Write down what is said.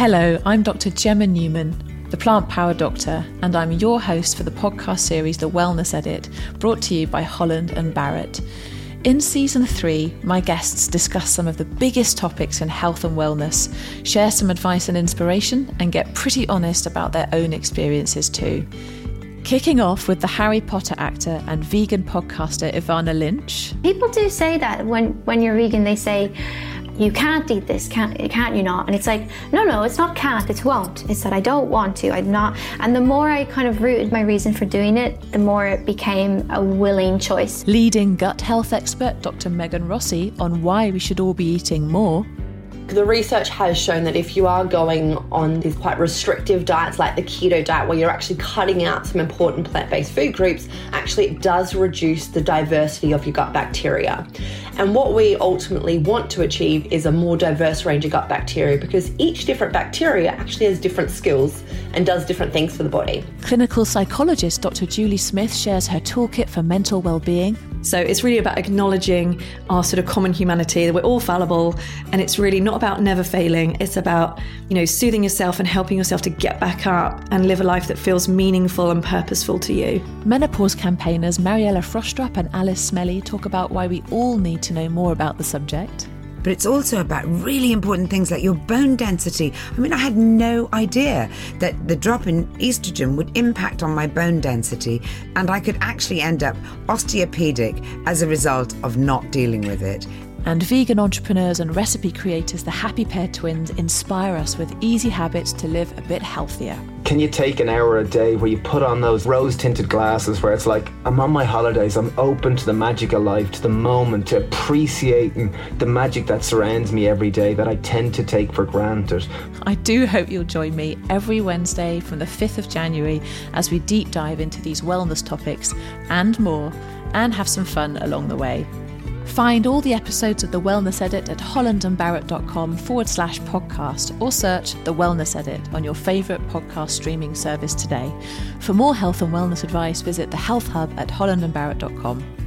Hello, I'm Dr. Gemma Newman, the Plant Power Doctor, and I'm your host for the podcast series The Wellness Edit, brought to you by Holland and Barrett. In season three, my guests discuss some of the biggest topics in health and wellness, share some advice and inspiration, and get pretty honest about their own experiences too. Kicking off with the Harry Potter actor and vegan podcaster Evanna Lynch. People do say that when, when you're vegan, they say, you can't eat this, can't, can't you not? And it's like, no, no, it's not can't, it's won't. It's that I don't want to, I'm not. And the more I kind of rooted my reason for doing it, the more it became a willing choice. Leading gut health expert Dr. Megan Rossi on why we should all be eating more. The research has shown that if you are going on these quite restrictive diets like the keto diet, where you're actually cutting out some important plant based food groups, actually it does reduce the diversity of your gut bacteria. And what we ultimately want to achieve is a more diverse range of gut bacteria because each different bacteria actually has different skills and does different things for the body. Clinical psychologist Dr. Julie Smith shares her toolkit for mental well-being. So it's really about acknowledging our sort of common humanity that we're all fallible and it's really not about never failing. It's about, you know, soothing yourself and helping yourself to get back up and live a life that feels meaningful and purposeful to you. Menopause campaigners Mariella Frostrup and Alice Smellie talk about why we all need to know more about the subject but it's also about really important things like your bone density. I mean, I had no idea that the drop in estrogen would impact on my bone density, and I could actually end up osteopenic as a result of not dealing with it. And vegan entrepreneurs and recipe creators, the Happy Pear Twins, inspire us with easy habits to live a bit healthier. Can you take an hour a day where you put on those rose tinted glasses where it's like, I'm on my holidays, I'm open to the magic of life, to the moment, to appreciating the magic that surrounds me every day that I tend to take for granted? I do hope you'll join me every Wednesday from the 5th of January as we deep dive into these wellness topics and more, and have some fun along the way. Find all the episodes of The Wellness Edit at hollandandbarrett.com forward slash podcast or search The Wellness Edit on your favourite podcast streaming service today. For more health and wellness advice, visit the Health Hub at hollandandbarrett.com.